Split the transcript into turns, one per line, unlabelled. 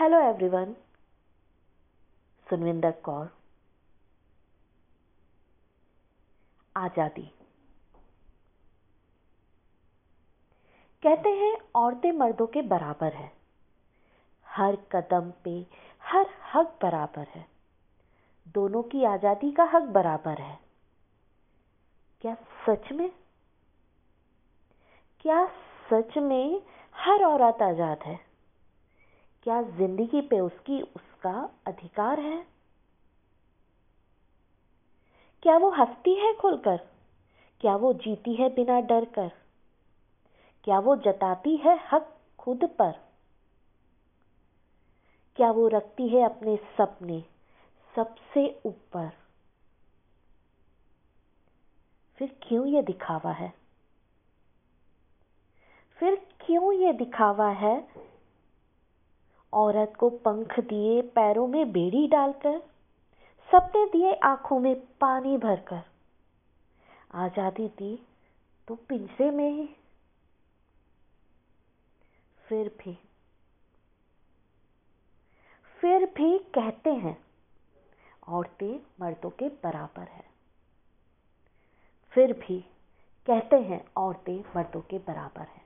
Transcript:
Hello everyone सुनविंदर Kaur आज़ादी कहते हैं, औरतें मर्दों के बराबर है। हर कदम पे, हर हक बराबर है। दोनों की आज़ादी का हक बराबर है। क्या सच में? क्या सच में हर औरत आज़ाद है? क्या ज़िंदगी पे उसकी, उसका अधिकार है? क्या वो हंसती है खुलकर? क्या वो जीती है बिना डर कर? क्या वो जताती है हक खुद पर? क्या वो रखती है अपने सपने सबसे ऊपर? फिर क्यों ये दिखावा है? फिर क्यों ये दिखावा है औरत को पंख दिए, पैरों में बेड़ी डालकर, सपने दिए आँखों में पानी भरकर। आज़ादी दी तो पिंजरे में ही। फिर भी फिर भी कहते हैं, औरतें मर्दों के बराबर है। फिर भी कहते हैं, औरतें मर्दों के बराबर हैं।